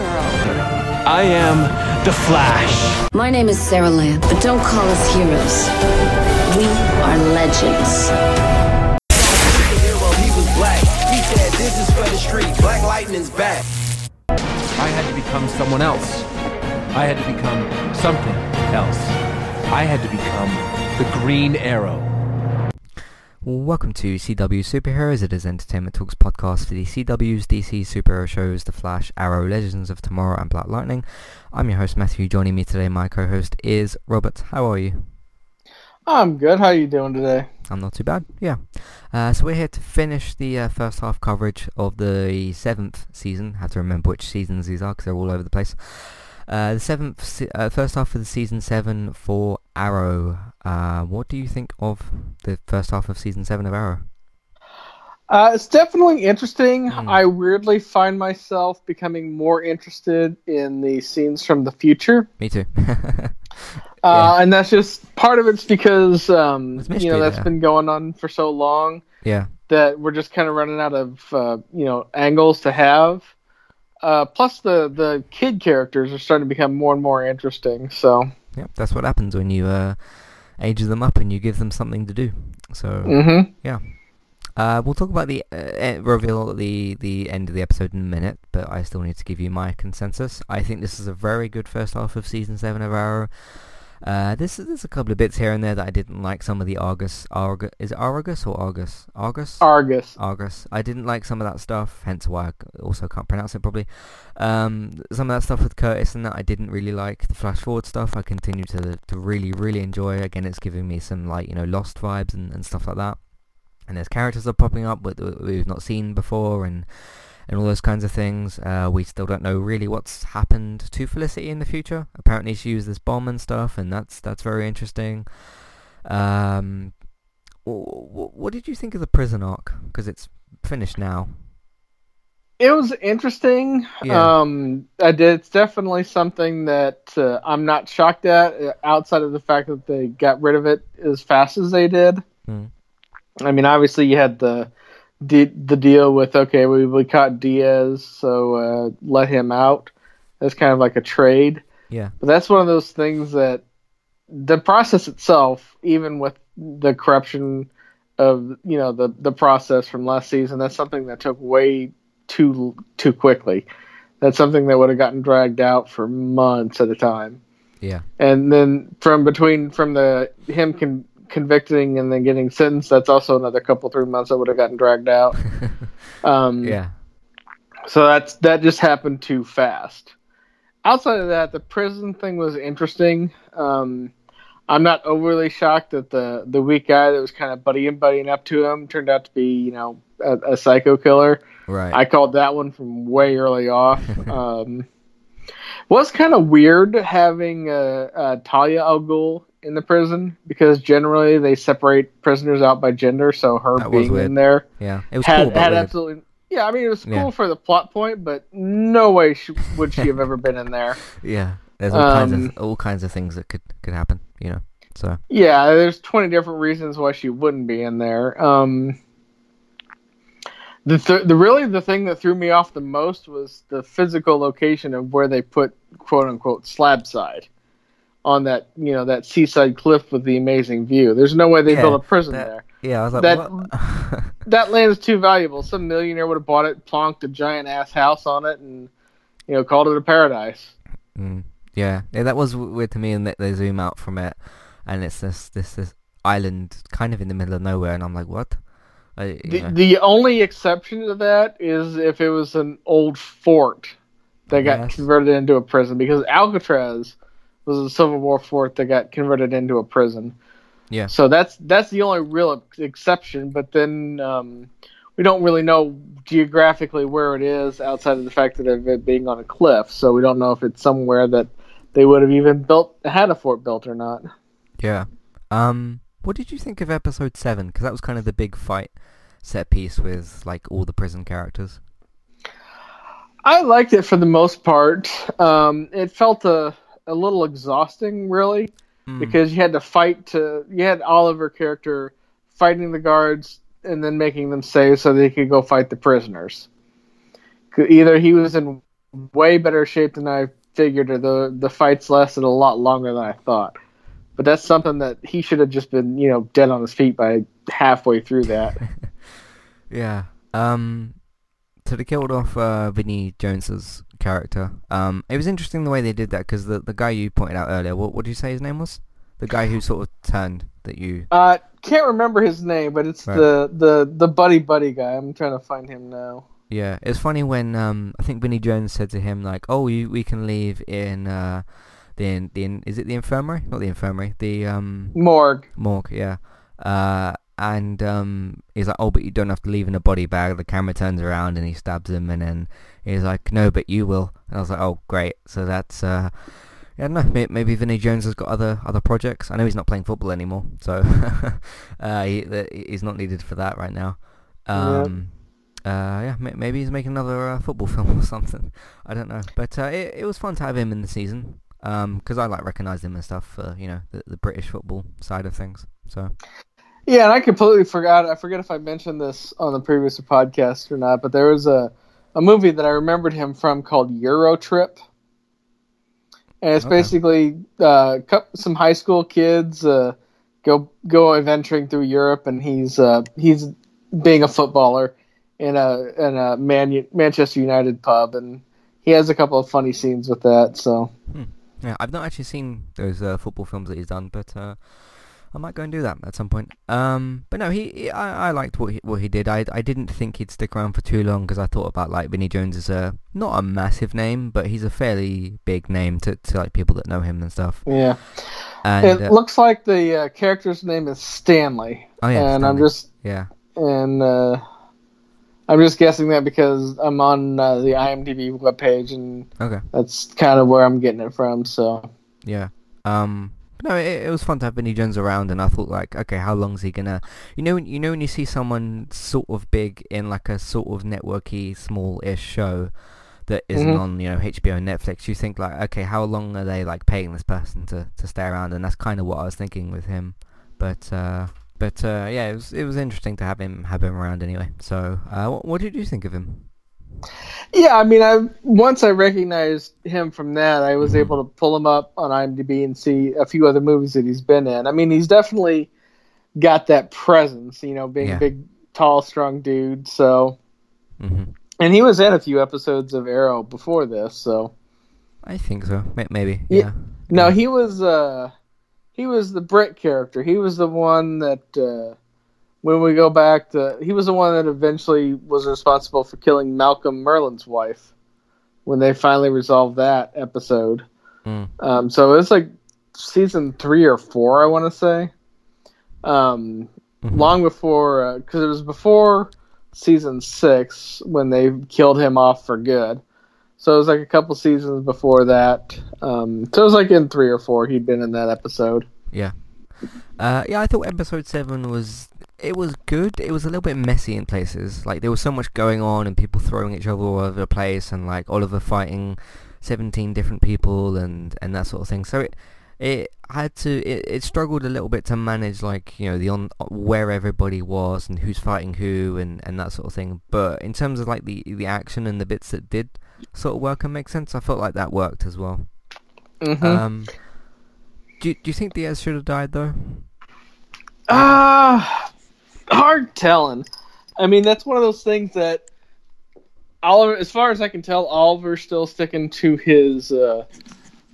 I am the Flash. My name is Sara Lance, but don't call us heroes. We are legends. hero, he was black. He said, this is for the street. Black Lightning's back. I had to become someone else. I had to become something else. I had to become the Green Arrow. Welcome to CW Superheroes. It is Entertainment Talks podcast for the CW's DC superhero shows The Flash, Arrow, Legends of Tomorrow and Black Lightning. I'm your host Matthew. Joining me today, my co-host is Robert. How are you? I'm good. How are you doing today? I'm not too bad. Yeah. Uh, so we're here to finish the uh, first half coverage of the seventh season. I have to remember which seasons these are because they're all over the place. Uh, the seventh, se- uh, first half of the season seven for Arrow. Uh, what do you think of the first half of season seven of Arrow? Uh, it's definitely interesting. Hmm. I weirdly find myself becoming more interested in the scenes from the future, Me too. uh, and that's just part of it's because um, you know that's there. been going on for so long yeah. that we're just kind of running out of uh, you know angles to have. Uh, plus, the the kid characters are starting to become more and more interesting. So, Yep, that's what happens when you uh, age them up and you give them something to do. So hmm yeah, uh, we'll talk about the uh, reveal at the the end of the episode in a minute, but I still need to give you my consensus. I think this is a very good first half of season seven of Arrow. Uh, this is there's a couple of bits here and there that I didn't like. Some of the Argus, Argus is it Argus or Argus? Argus. Argus. Argus. I didn't like some of that stuff, hence why I also can't pronounce it probably. Um, some of that stuff with Curtis and that I didn't really like. The flash forward stuff I continue to to really really enjoy. Again, it's giving me some like you know Lost vibes and, and stuff like that. And there's characters that are popping up that that we've not seen before and and all those kinds of things. Uh, we still don't know really what's happened to Felicity in the future. Apparently she used this bomb and stuff, and that's that's very interesting. Um, what, what did you think of the prison arc? Because it's finished now. It was interesting. Yeah. Um, I did. It's definitely something that uh, I'm not shocked at, uh, outside of the fact that they got rid of it as fast as they did. Hmm. I mean, obviously, you had the the, the deal with okay, we, we caught Diaz, so uh, let him out. That's kind of like a trade. Yeah. But that's one of those things that the process itself, even with the corruption of you know the the process from last season, that's something that took way too too quickly. That's something that would have gotten dragged out for months at a time. Yeah. And then from between from the him con- convicting and then getting sentenced, that's also another couple three months that would have gotten dragged out. Um, Yeah. so that's that just happened too fast. Outside of that, the prison thing was interesting. Um, I'm not overly shocked that the the weak guy that was kind of buddying buddying up to him turned out to be you know a, a psycho killer. Right. I called that one from way early off. um, was kind of weird having uh, uh, Talia al Ghul in the prison because generally they separate prisoners out by gender. So her That being in there yeah. It was had cool, had weird. absolutely yeah. I mean, it was cool Yeah. for the plot point, but no way sh- would she have ever been in there. Yeah. There's all kinds Um, of all kinds of things that could could happen. You know. So. Yeah, there's 20 different reasons why she wouldn't be in there. Um, the th- the really the thing that threw me off the most was the physical location of where they put quote unquote Slabside on that you know that seaside cliff with the amazing view. There's no way they Yeah, built a prison that- there. Yeah. I was like, That- what? That land is too valuable. Some millionaire would have bought it, plonked a giant ass house on it, and you know called it a paradise. Mm, yeah, yeah, that was weird to me, and they zoom out from it, and it's this this this island kind of in the middle of nowhere, and I'm like, what? I, The, know, the only exception to that is if it was an old fort that got Yes. converted into a prison, because Alcatraz was a Civil War fort that got converted into a prison. Yeah. So that's that's the only real exception. But then um, we don't really know geographically where it is outside of the fact that of it being on a cliff. So we don't know if it's somewhere that they would have even built had a fort built or not. yeah. Um, what did you think of episode seven? Because that was kind of the big fight set piece with like all the prison characters. I liked it for the most part. Um, it felt a, a little exhausting, really, Mm. because you had to fight to. You had Oliver character fighting the guards and then making them save so they could go fight the prisoners. Either he was in way better shape than I figured, or the the fights lasted a lot longer than I thought. But that's something that he should have just been, you know, dead on his feet by halfway through that. Yeah. Um. So they killed off uh, Vinnie Jones's character. Um. It was interesting the way they did that because the the guy you pointed out earlier. What what did you say his name was? The guy who sort of turned that you. Uh, can't remember his name, but it's Right. the the the buddy buddy guy. I'm trying to find him now. Yeah, it's funny when um I think Vinnie Jones said to him like, "Oh, you we can leave in uh the in, the in, is it the infirmary? Not the infirmary. The um Morgue. morgue. Yeah. Uh and um he's like, "Oh, but you don't have to leave in a body bag." The camera turns around and he stabs him, and then he's like, "No, but you will." And I was like, "Oh, great." So that's uh don't know. maybe Vinnie Jones has got other other projects. I know he's not playing football anymore, so uh, he, he's not needed for that right now. Yeah. Um, uh, yeah, maybe he's making another uh, football film or something. I don't know, but uh, it it was fun to have him in the season because I like recognise him and stuff for you know the, the British football side of things. So Yeah, and I completely forgot. I forget if I mentioned this on the previous podcast or not, but there was a a movie that I remembered him from called EuroTrip, and it's Okay. basically uh, some high school kids uh, go go adventuring through Europe, and he's uh, he's being a footballer in a in a Man- Manchester United pub, and he has a couple of funny scenes with that. So yeah, I've not actually seen those uh, football films that he's done, but uh, I might go and do that at some point. Um, but no, he, he I, I liked what he, what he did. I I didn't think he'd stick around for too long because I thought about like Vinnie Jones is a not a massive name, but he's a fairly big name to, to like people that know him and stuff. yeah, And it uh, looks like the uh, character's name is Stanley, oh yeah, and I'm just yeah. and uh, I'm just guessing that because I'm on uh, the IMDb webpage, and Okay. that's kind of where I'm getting it from. So Yeah. Um. No, it, it was fun to have Vinnie Jones around, and I thought like, okay, how long's he gonna? You know, you know when you see someone sort of big in like a sort of networky, small-ish show that isn't Mhm. on, you know, HBO and Netflix, you think like, okay, how long are they like paying this person to, to stay around? And that's kind of what I was thinking with him. But uh, but uh, yeah, it was it was interesting to have him have him around anyway. So, uh, what, what did you think of him? Yeah, I mean, I once I recognized him from that, I was Mhm. able to pull him up on IMDb and see a few other movies that he's been in. I mean, he's definitely got that presence, you know, being Yeah. a big, tall, strong dude. So, hmm and he was in a few episodes of Arrow before this. So, I think so. Maybe. Yeah. Yeah. No, he was uh he was the Brit character. He was the one that uh when we go back to he was the one that eventually was responsible for killing Malcolm Merlyn's wife when they finally resolved that episode. Mm. Um so it's like season 3 or 4 I want to say. Um Mhm. long before cuz it was before season 6 when they killed him off for good. So it was like a couple seasons before that. Um, so it was like in three or four he'd been in that episode. Uh, yeah, I thought episode seven was it was good. It was a little bit messy in places. Like there was so much going on and people throwing each other all over the place, and like Oliver fighting seventeen different people and and that sort of thing. So it it had to it, it struggled a little bit to manage like you know the on where everybody was and who's fighting who and and that sort of thing. But in terms of like the the action and the bits that did sort of work and make sense, I felt like that worked as well. Mm-hmm. Um, do do you think Diaz should have died though? Ah, hard telling. I mean, that's one of those things that Oliver, as far as I can tell, Oliver's still sticking to his uh,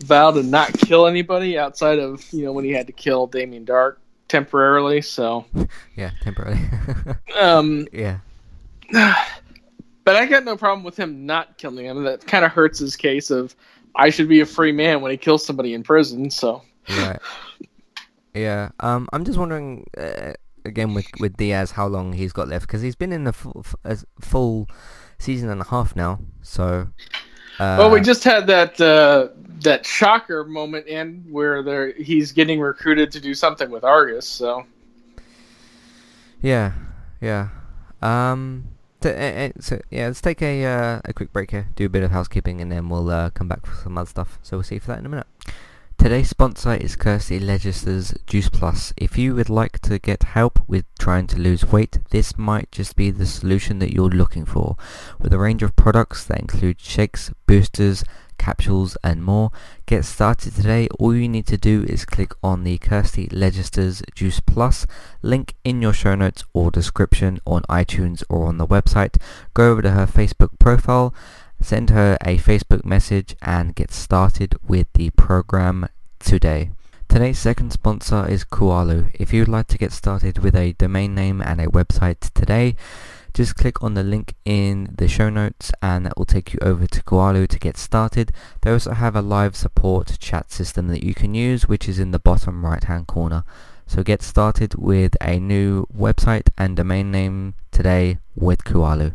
vow to not kill anybody outside of you know when he had to kill Damien Darhk temporarily. So, Yeah, temporarily. um, yeah. but I got no problem with him not killing him. That kind of hurts his case of I should be a free man when he kills somebody in prison. So, Right. Yeah. Um, I'm just wondering uh, again with with Diaz how long he's got left because he's been in the full, full season and a half now. So. Uh, well, we just had that uh, that shocker moment in where there he's getting recruited to do something with Argus. So, Yeah. Yeah. Um. So, uh, uh, so yeah, let's take a uh, a quick break here, do a bit of housekeeping, and then we'll uh, come back for some other stuff. So we'll see you for that in a minute. Today's sponsor is Kirsty Legister's Juice Plus. If you would like to get help with trying to lose weight, this might just be the solution that you're looking for. With a range of products that include shakes, boosters, capsules and more. Get started today. All you need to do is click on the Kirsty Legister's Juice Plus link in your show notes or description on iTunes or on the website. Go over to her Facebook profile, send her a Facebook message and get started with the program today. Today's second sponsor is Kualu. If you'd like to get started with a domain name and a website today, just click on the link in the show notes and that will take you over to Kualu to get started. They also have a live support chat system that you can use which is in the bottom right hand corner. So get started with a new website and domain name today with Kualu.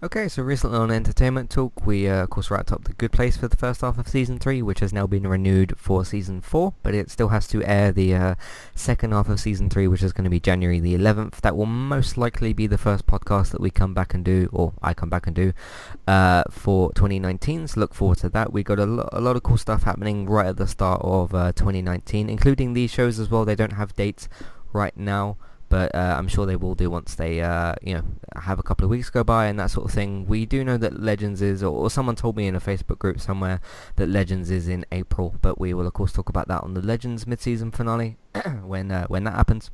Okay, so recently on Entertainment Talk, we uh, of course wrapped up The Good Place for the first half of Season 3, which has now been renewed for Season 4, but it still has to air the uh, second half of Season 3, which is going to be January the 11th. That will most likely be the first podcast that we come back and do, or I come back and do, uh, for 2019, so look forward to that. We got a, lo- a lot of cool stuff happening right at the start of uh, 2019, including these shows as well. They don't have dates right now but uh, I'm sure they will do once they, uh, you know, have a couple of weeks go by and that sort of thing. We do know that Legends is, or, or, someone told me in a Facebook group somewhere that Legends is in April, but we will of course talk about that on the Legends mid-season finale when uh, when that happens.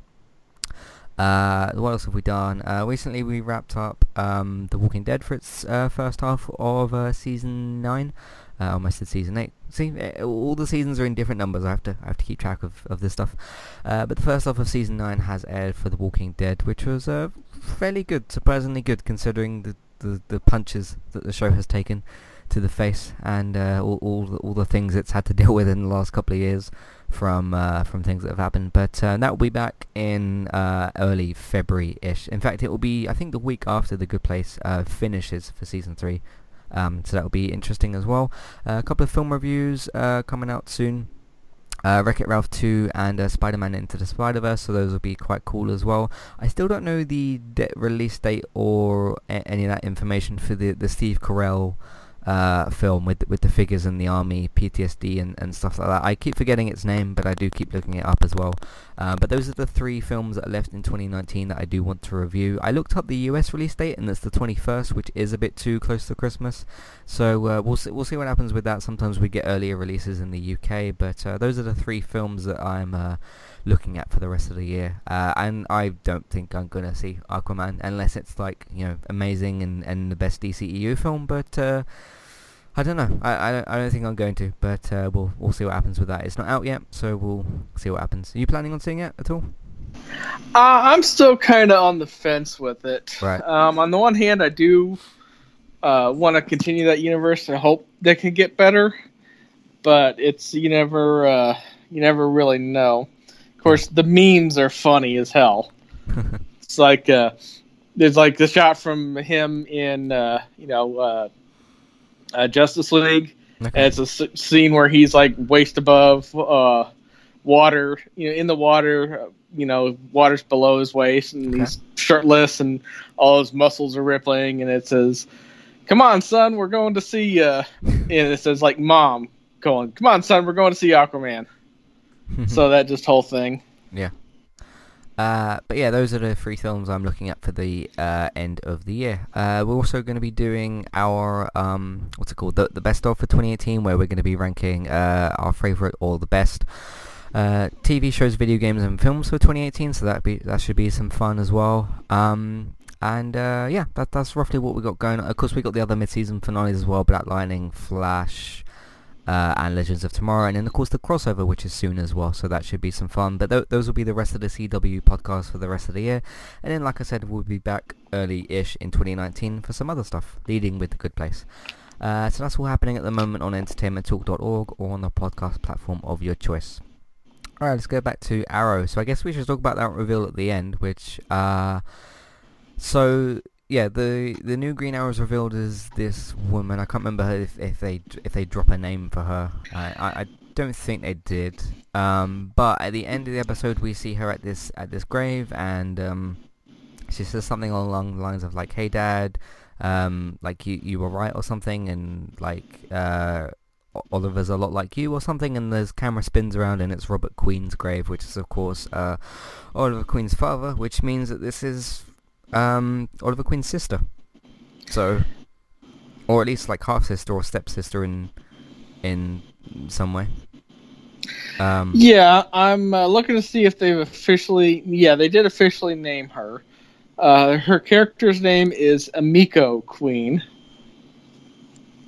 Uh, what else have we done? Uh, recently we wrapped up um, The Walking Dead for its uh, first half of season 9. Uh, almost said season 8. See, eh, all the seasons are in different numbers. I have to I have to keep track of, of this stuff. Uh, but the first half of season 9 has aired for The Walking Dead, which was uh, fairly good, surprisingly good, considering the, the, the punches that the show has taken to the face and uh, all all the, all the things it's had to deal with in the last couple of years from uh, from things that have happened. But uh, that will be back in uh, early February-ish. In fact, it will be I think the week after The Good Place uh, finishes for season three. Um, so that'll be interesting as well. Uh, a couple of film reviews uh, coming out soon. Uh, Wreck-It Ralph 2 and uh, Spider-Man Into the Spider-Verse, so those will be quite cool as well. I still don't know the de- release date or a- any of that information for the, the Steve Carell uh, film with with the figures in the army, PTSD and, and stuff like that. I keep forgetting its name, but I do keep looking it up as well. Uh, but those are the three films that are left in 2019 that I do want to review. I looked up the US release date, and it's the 21st, which is a bit too close to Christmas. So uh, we'll see, we'll see what happens with that. Sometimes we get earlier releases in the UK, but uh, those are the three films that I'm uh, looking at for the rest of the year. Uh, and I don't think I'm gonna see Aquaman unless it's like you know amazing and, and the best DCEU film. But I don't know. I, I, don't, I don't think I'm going to. But uh, we'll we'll see what happens with that. It's not out yet, so we'll see what happens. Are you planning on seeing it at all? Uh, I'm still kind of on the fence with it. Right. Um, on the one hand, I do uh, want to continue that universe and hope they can get better, but it's you never uh, you never really know Of course, the memes are funny as hell. it's like uh, there's like the shot from him in uh, you know uh, Justice League. Okay. And it's a s- scene where he's like waist above uh, water, you know, in the water. Uh, you know, water's below his waist, and okay. he's shirtless, and all his muscles are rippling. And it says, "Come on, son, we're going to see." Uh, and it says like, "Mom, going, come on, son, we're going to see Aquaman." so that just whole thing. Yeah. Uh, but yeah, those are the three films I'm looking at for the uh, end of the year. Uh, we're also going to be doing our um, what's it called, the, the best of for 2018, where we're going to be ranking uh, our favorite or the best uh, TV shows, video games, and films for 2018. So that be that should be some fun as well. Um, and yeah, that, that's roughly what we got going. Of course, we got the other mid-season finales as well, Black Lightning, Flash, uh, and Legends of Tomorrow, and then of course the crossover, which is soon as well. So that should be some fun. But th- those will be the rest of the CW podcast for the rest of the year, and then like I said, we'll be back early-ish in 2019 for some other stuff, leading with the Good Place. Uh, so that's all happening at the moment on entertainmenttalk.org or on the podcast platform of your choice. Alright, let's go back to Arrow. So I guess we should talk about that reveal at the end, which, uh, so yeah, the the new Green Arrow is revealed as this woman. I can't remember if if they if they drop a name for her. I I, I don't think they did. Um, but at the end of the episode, we see her at this at this grave, and um, she says something along the lines of like, "Hey, Dad, um, like you you were right or something," and like uh, Oliver's a lot like you or something, and there's camera spins around, and it's Robert Queen's grave, which is of course uh, Oliver Queen's father, which means that this is um, Oliver Queen's sister. So, or at least like half sister or stepsister in in some way. Um, Yeah, I'm uh, looking to see if they've officially. Yeah, they did officially name her. Uh, her character's name is Emiko Queen.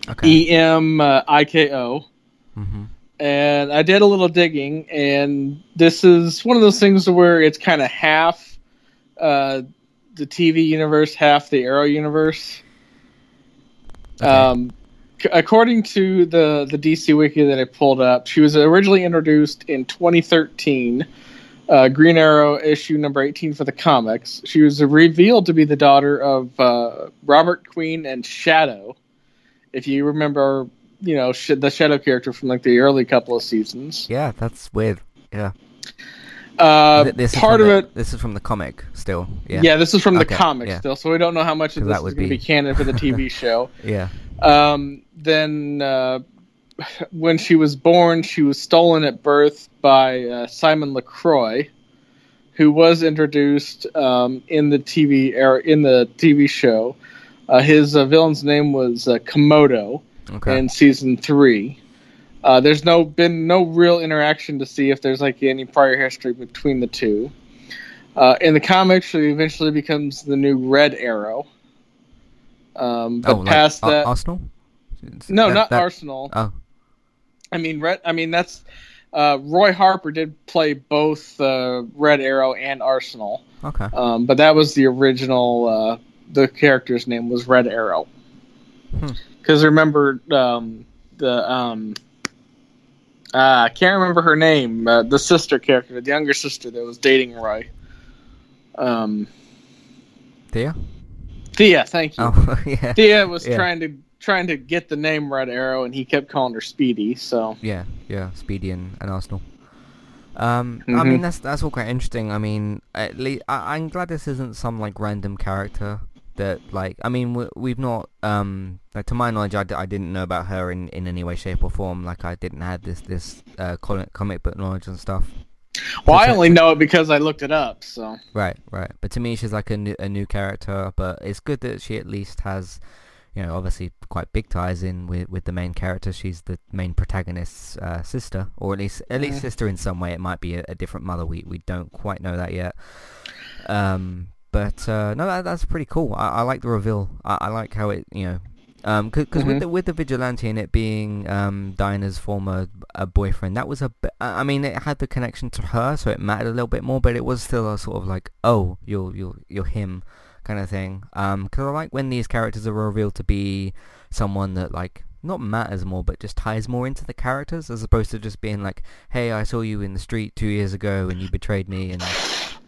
okay. E M I K O. hmm And I did a little digging, and this is one of those things where it's kind of half uh, the TV universe, half the Arrow universe. Okay. Um, c- according to the the DC wiki that I pulled up, she was originally introduced in 2013, uh, Green Arrow issue number 18 for the comics. She was revealed to be the daughter of uh, Robert Queen and Shadow. If you remember, you know sh- the Shadow character from like the early couple of seasons. Yeah, that's weird. Yeah. Uh, this is part from of the- it. This is from the comic still. Yeah. Yeah. this is from the Okay, comics yeah. still, so we don't know how much of this is going to be- be canon for the TV show. Yeah. Um, then, uh, when she was born, she was stolen at birth by uh, Simon Lacroix, who was introduced um, in the TV era in the TV show. Uh, his uh, villain's name was uh, Komodo Okay. in season three. Uh, there's no been no real interaction to see if there's like any prior history between the two. Uh, in the comics, she eventually becomes the new Red Arrow. Um, but oh, like past Ar- that, Arsenal? no, That- not that- Arsenal. Oh, I mean, Red. I mean, that's uh, Roy Harper did play both uh, Red Arrow and Arsenal, okay. um, but that was the original. Uh, the character's name was Red Arrow. Hmm. Because remember um, the um, uh, I can't remember her name. Uh, the sister character, the younger sister that was dating Roy. Um, Thea? Thea, thank you. Oh, yeah. Thea was Yeah. trying to trying to get the name Red Arrow, and he kept calling her Speedy. So Yeah, yeah, Speedy and, and Arsenal. Um, I Mhm. mean that's that's all quite interesting. I mean, at least I, I'm glad this isn't some like random character that like I mean we, we've not um like to my knowledge I, d- I didn't know about her in, in any way shape or form like I didn't have this this uh comic, comic book knowledge and stuff. Well, I only know it because I looked it up. So Right, right. But to me, she's like a new, a new character. But it's good that she at least has, you know, obviously quite big ties in with, with the main character. She's the main protagonist's uh, sister, or at least at least Mhm. sister in some way. It might be a, a different mother. We we don't quite know that yet. Um, but uh, no, that, that's pretty cool. I, I like the reveal. I, I like how it, you know. Um, because with the with the vigilante and it being um Dinah's former uh, boyfriend, that was a bit. I mean, it had the connection to her, so it mattered a little bit more. But it was still a sort of like, oh, you're you're you're him, kind of thing. Um, because I like when these characters are revealed to be someone that like not matters more, but just ties more into the characters as opposed to just being like, hey, I saw you in the street two years ago and you betrayed me and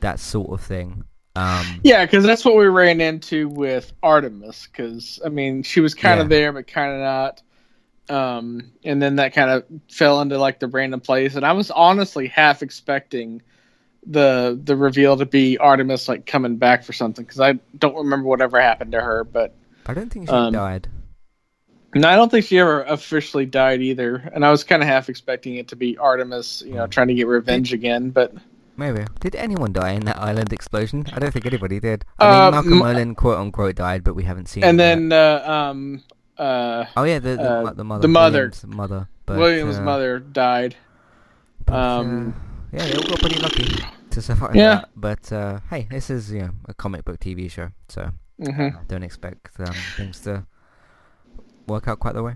that sort of thing. Um, yeah, because that's what we ran into with Artemis. Because I mean, she was kind of Yeah. there, but kind of not. Um, and then that kind of fell into like the random place, and I was honestly half expecting the the reveal to be Artemis like coming back for something because I don't remember whatever happened to her, but I don't think she Um, died. no, I don't think she ever officially died either. And I was kind of half expecting it to be Artemis, you know, trying to get revenge again, but Maybe. Did anyone die in that island explosion? I don't think anybody did. I mean, Malcolm Merlyn, quote unquote, died, but we haven't seen. and then uh, um uh oh yeah, the the, uh, the mother, the mother. William's mother, but, William's uh, mother died. but, um, uh, yeah, they all got pretty lucky to survive Yeah. that. But uh, hey, this is you know a comic book TV show, so hmm don't expect um, things to work out quite the way.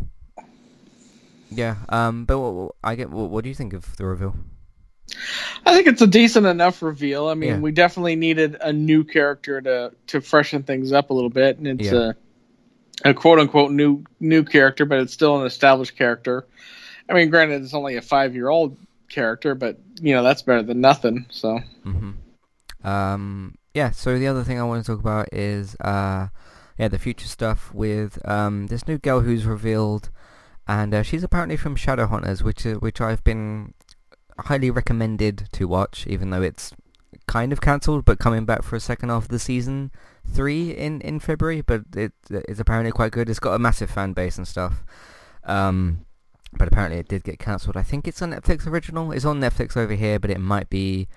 Yeah. Um. But what, what- I get. What, what do you think of the reveal? I think it's a decent enough reveal. I mean, Yeah. we definitely needed a new character to to freshen things up a little bit, and it's Yeah. a a quote unquote new new character, but it's still an established character. I mean, granted, it's only a five year old character, but you know that's better than nothing. So hmm Um, yeah, so the other thing I want to talk about is, uh, yeah, the future stuff with um, this new girl who's revealed, and uh, she's apparently from Shadowhunters, which uh, which I've been highly recommended to watch, even though it's kind of cancelled, but coming back for a second half of the season three in, in February, but it it's apparently quite good. It's got a massive fan base and stuff. Um, but apparently it did get cancelled. I think it's a Netflix original. It's on Netflix over here, but it might be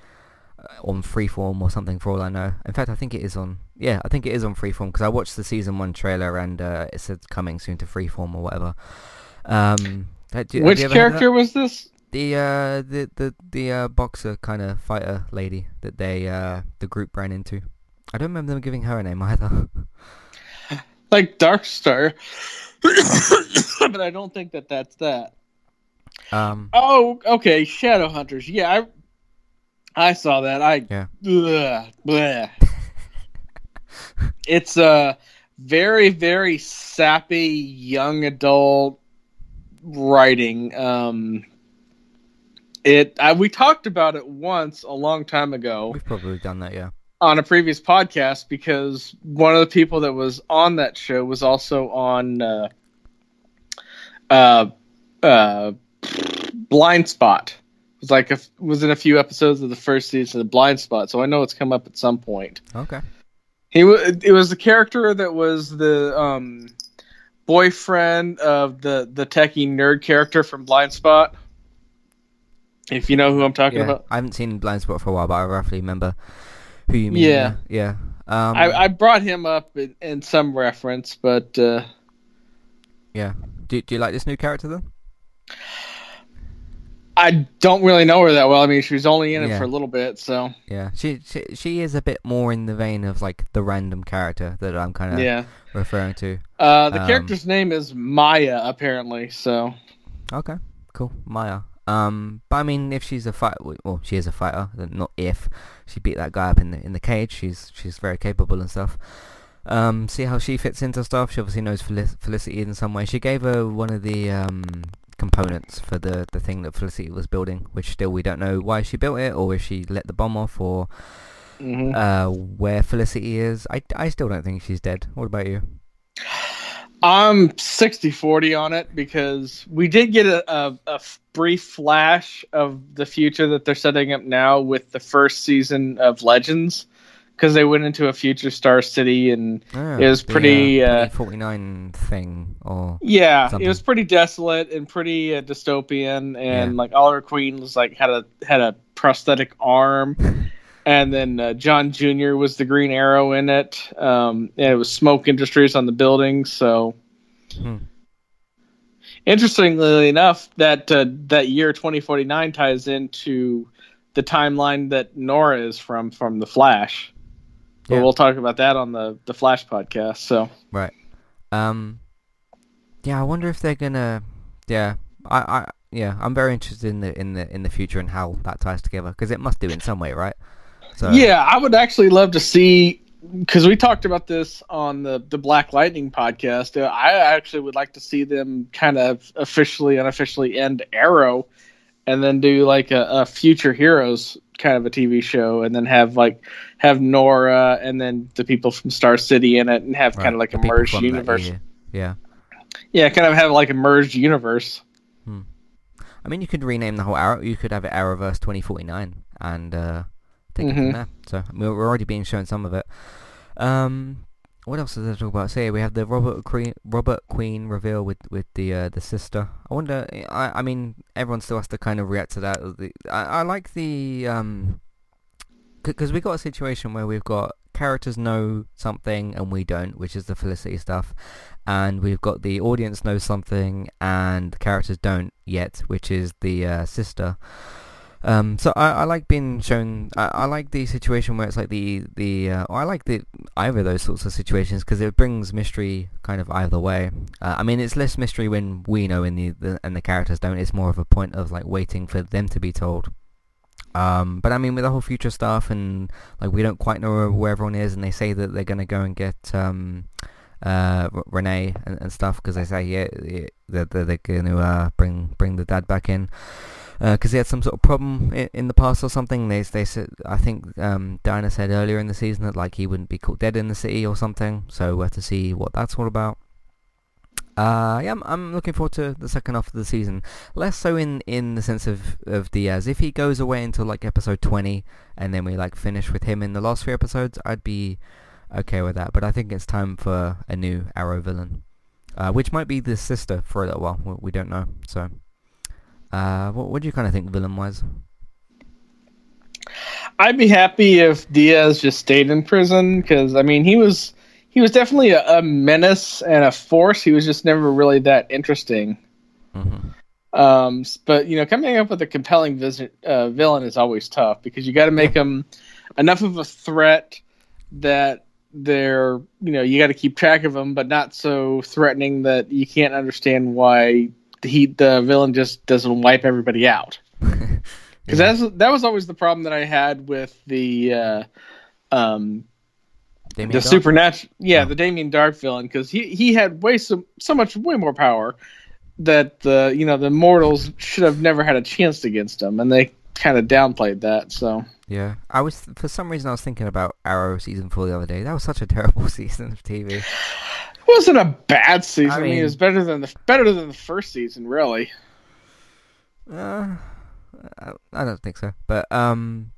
uh, on Freeform or something for all I know. In fact, I think it is on. Yeah, I think it is on Freeform because I watched the season one trailer and uh, it said coming soon to Freeform or whatever. Um, have which you ever heard of that? character was this? The uh the the the uh, boxer kind of fighter lady that they uh the group ran into. I don't remember them giving her a name either. Like Darkstar, but I don't think that that's that. um Oh, okay, Shadowhunters. Yeah, I I saw that. I Yeah. Ugh, it's a very very sappy young adult writing. Um, it I, we talked about it once a long time ago we've probably done that, yeah. on a previous podcast because one of the people that was on that show was also on uh, uh, uh, Blindspot. It was like a, was in a few episodes of the first season of Blindspot, so I know it's come up at some point. Okay. He it was the character that was the um, boyfriend of the the techie nerd character from Blindspot. If you know who I'm talking Yeah. about. I haven't seen Blindspot for a while, but I roughly remember who you mean. Yeah. Yeah. Um I, I brought him up in, in some reference, but uh, yeah. Do do you like this new character then? I don't really know her that well. I mean, she was only in it Yeah. for a little bit, so Yeah. She she she is a bit more in the vein of like the random character that I'm kind of yeah. referring to. Uh, the Um, character's name is Maya, apparently. So Okay, cool. Maya. Um, but I mean, if she's a fighter, well, she is a fighter. Not if she beat that guy up in the in the cage. She's she's very capable and stuff. Um, see how she fits into stuff. She obviously knows Felic- Felicity in some way. She gave her one of the um components for the the thing that Felicity was building, which still we don't know why she built it or if she let the bomb off or mhm. uh where Felicity is. I I still don't think she's dead. What about you? I'm 60-40 on it because we did get a brief flash of the future that they're setting up now with the first season of Legends because they went into a future Star City and Ah, It was the, pretty, uh, forty nine thing or Yeah, something. it was pretty desolate and pretty uh, dystopian, and Yeah. like Oliver Queen was like had a had a prosthetic arm, and then uh, John Jr. was the Green Arrow in it. Um, and it was Smoak Industries on the building. So, Hmm. interestingly enough, that uh, that year 2049 ties into the timeline that Nora is from from the Flash. But Yeah. we'll talk about that on the the Flash podcast. So. Right. Um. Yeah, I wonder if they're gonna. Yeah, I, I, yeah, I'm very interested in the in the in the future and how that ties together because it must do in some way, right? So Yeah, I would actually love to see because we talked about this on the the Black Lightning podcast. Uh, I actually would like to see them kind of officially, unofficially end Arrow, and then do like a, a future heroes kind of a TV show, and then have like have Nora and then the people from Star City in it, and have right, kind of like a merged universe. Yeah. Yeah, kind of have like a merged universe. I mean, you could rename the whole Arrow. You could have it Arrowverse 2049 and uh, take it from there. So we're already being shown some of it. Um, what else is there to talk about? So yeah, we have the Robert Queen Robert Queen reveal with with the uh, the sister. I wonder. I I mean, everyone still has to kind of react to that. The- I, I like the um, because we got a situation where we've got characters know something and we don't, which is the Felicity stuff, and we've got the audience know something and the characters don't yet, which is the uh, sister. Um, so I, I like being shown. I, I like the situation where it's like the the. Uh, I like the either of those sorts of situations because it brings mystery kind of either way. Uh, I mean, it's less mystery when we know and the, the and the characters don't. It's more of a point of like waiting for them to be told. Um, but I mean, with the whole future stuff and like we don't quite know where everyone is, and they say that they're gonna go and get um, uh, Rene and, and stuff because they say yeah, yeah that they're, they're gonna uh, bring bring the dad back in because he had some sort of problem in, in the past or something. They they said I think um, Diana said earlier in the season that like he wouldn't be caught dead in the city or something. So we have to see what that's all about. Uh, yeah, I'm, I'm looking forward to the second half of the season. Less so in, in the sense of, of Diaz. If he goes away until like episode 20 and then we like finish with him in the last three episodes, I'd be okay with that. But I think it's time for a new Arrow villain, uh, which might be the sister for a little while. We, we don't know. So, uh, what, what do you kind of think villain-wise? I'd be happy if Diaz just stayed in prison because I mean he was he was definitely a, a menace and a force. He was just never really that interesting. hmm Um, but you know, coming up with a compelling visit, uh, villain is always tough because you got to make him enough of a threat that they're you know you got to keep track of them, but not so threatening that you can't understand why he the villain just doesn't wipe everybody out. Because that's that was always the problem that I had with the uh, um, Damien the supernatural yeah Oh. the Damien Darhk villain because he he had way so so much way more power that the you know the mortals should have never had a chance against him and they kind of downplayed that so Yeah, I was for some reason I was thinking about Arrow season four the other day. That was such a terrible season of TV. It wasn't a bad season I I mean, mean- it was better than the better than the first season really Uh, I, I don't think so. But um,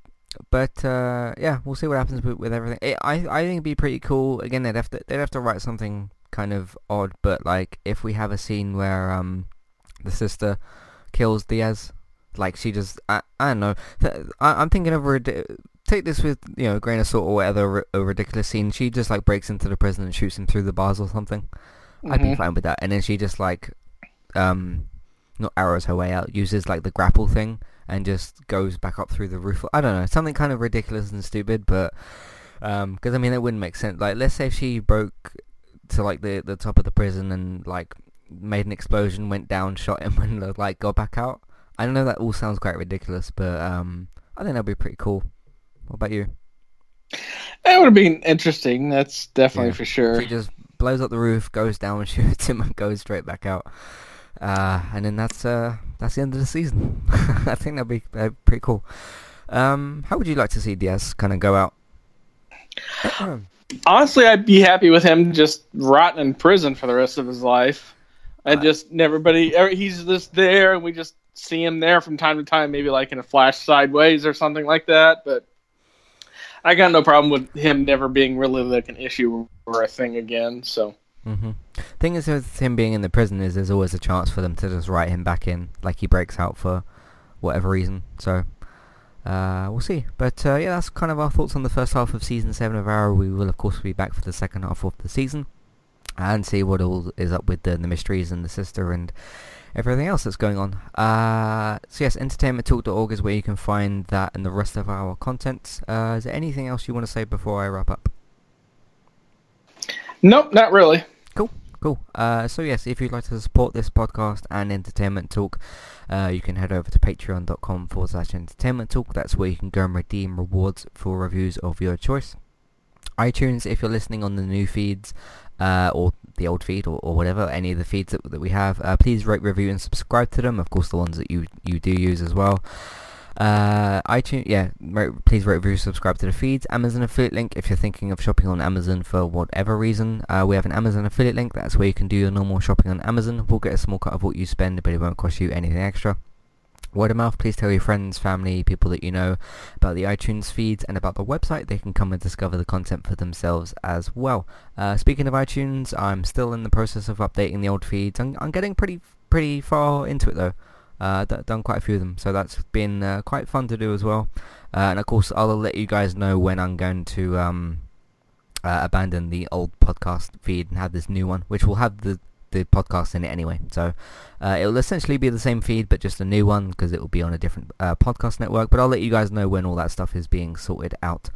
but uh, yeah, we'll see what happens with, with everything. It, I I think it'd be pretty cool. Again, they'd have to they'd have to write something kind of odd. But like, if we have a scene where um, the sister kills Diaz, like she just I, I don't know. I, I'm thinking of a take this with you know a grain of salt or whatever. A ridiculous scene. She just like breaks into the prison and shoots him through the bars or something. I'd be Mhm. fine with that. And then she just like um not arrows her way out, uses like the grapple thing and just goes back up through the roof. I don't know, something kind of ridiculous and stupid, but um, because I mean it wouldn't make sense. Like let's say if she broke to like the the top of the prison and like made an explosion, went down, shot him, and like got back out. I don't know. That all sounds quite ridiculous, but um, I think that'd be pretty cool. What about you? that would have been interesting that's definitely Yeah. for sure She just blows up the roof, goes down, shoots him, and goes straight back out. Uh, and then that's uh, that's the end of the season. I think that'd be uh, pretty cool. Um, how would you like to see Diaz kind of go out? honestly I'd be happy with him just rotting in prison for the rest of his life and Uh, just everybody er, he's just there and we just see him there from time to time maybe like in a flash sideways or something like that but I got no problem with him never being really like an issue or a thing again so hmm Thing is with him being in the prison is there's always a chance for them to just write him back in, like he breaks out for whatever reason. So uh, we'll see. But uh, yeah, that's kind of our thoughts on the first half of season seven of Arrow. We will of course be back for the second half of the season and see what all is up with the, the mysteries and the sister and everything else that's going on. Uh, so yes, entertainmenttalk.org is where you can find that and the rest of our content. Uh, is there anything else you want to say before I wrap up? nope not really Cool, cool. Uh, so yes, if you'd like to support this podcast and Entertainment Talk, uh, you can head over to patreon.com forward slash entertainment talk. That's where you can go and redeem rewards for reviews of your choice. iTunes, if you're listening on the new feeds, uh, or the old feed, or, or whatever, any of the feeds that, that we have, uh, please rate, review, and subscribe to them. Of course, the ones that you, you do use as well. Uh, iTunes, yeah, rate, please rate, review, subscribe to the feeds. Amazon affiliate link if you're thinking of shopping on Amazon for whatever reason. Uh, we have an Amazon affiliate link. That's where you can do your normal shopping on Amazon. We'll get a small cut of what you spend, but it won't cost you anything extra. Word of mouth, please tell your friends, family, people that you know about the iTunes feeds and about the website. They can come and discover the content for themselves as well. Uh, speaking of iTunes, I'm still in the process of updating the old feeds. I'm, I'm getting pretty pretty far into it though. Uh, d- done quite a few of them, so that's been uh, quite fun to do as well. Uh, and of course, I'll let you guys know when I'm going to um, uh, abandon the old podcast feed and have this new one, which will have the the podcast in it anyway. So uh, it will essentially be the same feed, but just a new one because it will be on a different uh, podcast network. But I'll let you guys know when all that stuff is being sorted out.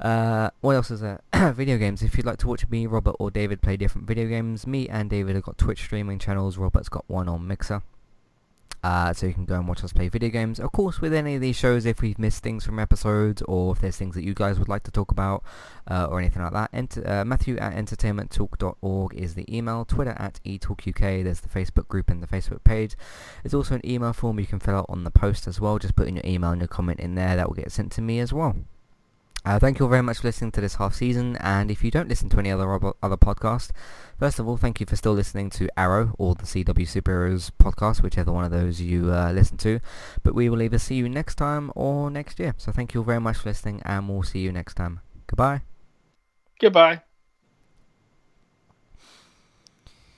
Uh, what else is there? video games. If you'd like to watch me, Robert, or David play different video games, me and David have got Twitch streaming channels. Robert's got one on Mixer. Uh, so you can go and watch us play video games. Of course, with any of these shows, if we've missed things from episodes or if there's things that you guys would like to talk about uh, or anything like that, ent- uh, Matthew at entertainmenttalk.org is the email. Twitter at eTalkUK. There's the Facebook group and the Facebook page. There's also an email form you can fill out on the post as well. Just put in your email and your comment in there. That will get sent to me as well. Uh, thank you all very much for listening to this half season, and if you don't listen to any other other podcasts, first of all, thank you for still listening to Arrow or the CW Superheroes podcast, whichever one of those you uh, listen to. But we will either see you next time or next year. So thank you all very much for listening, and we'll see you next time. Goodbye. Goodbye.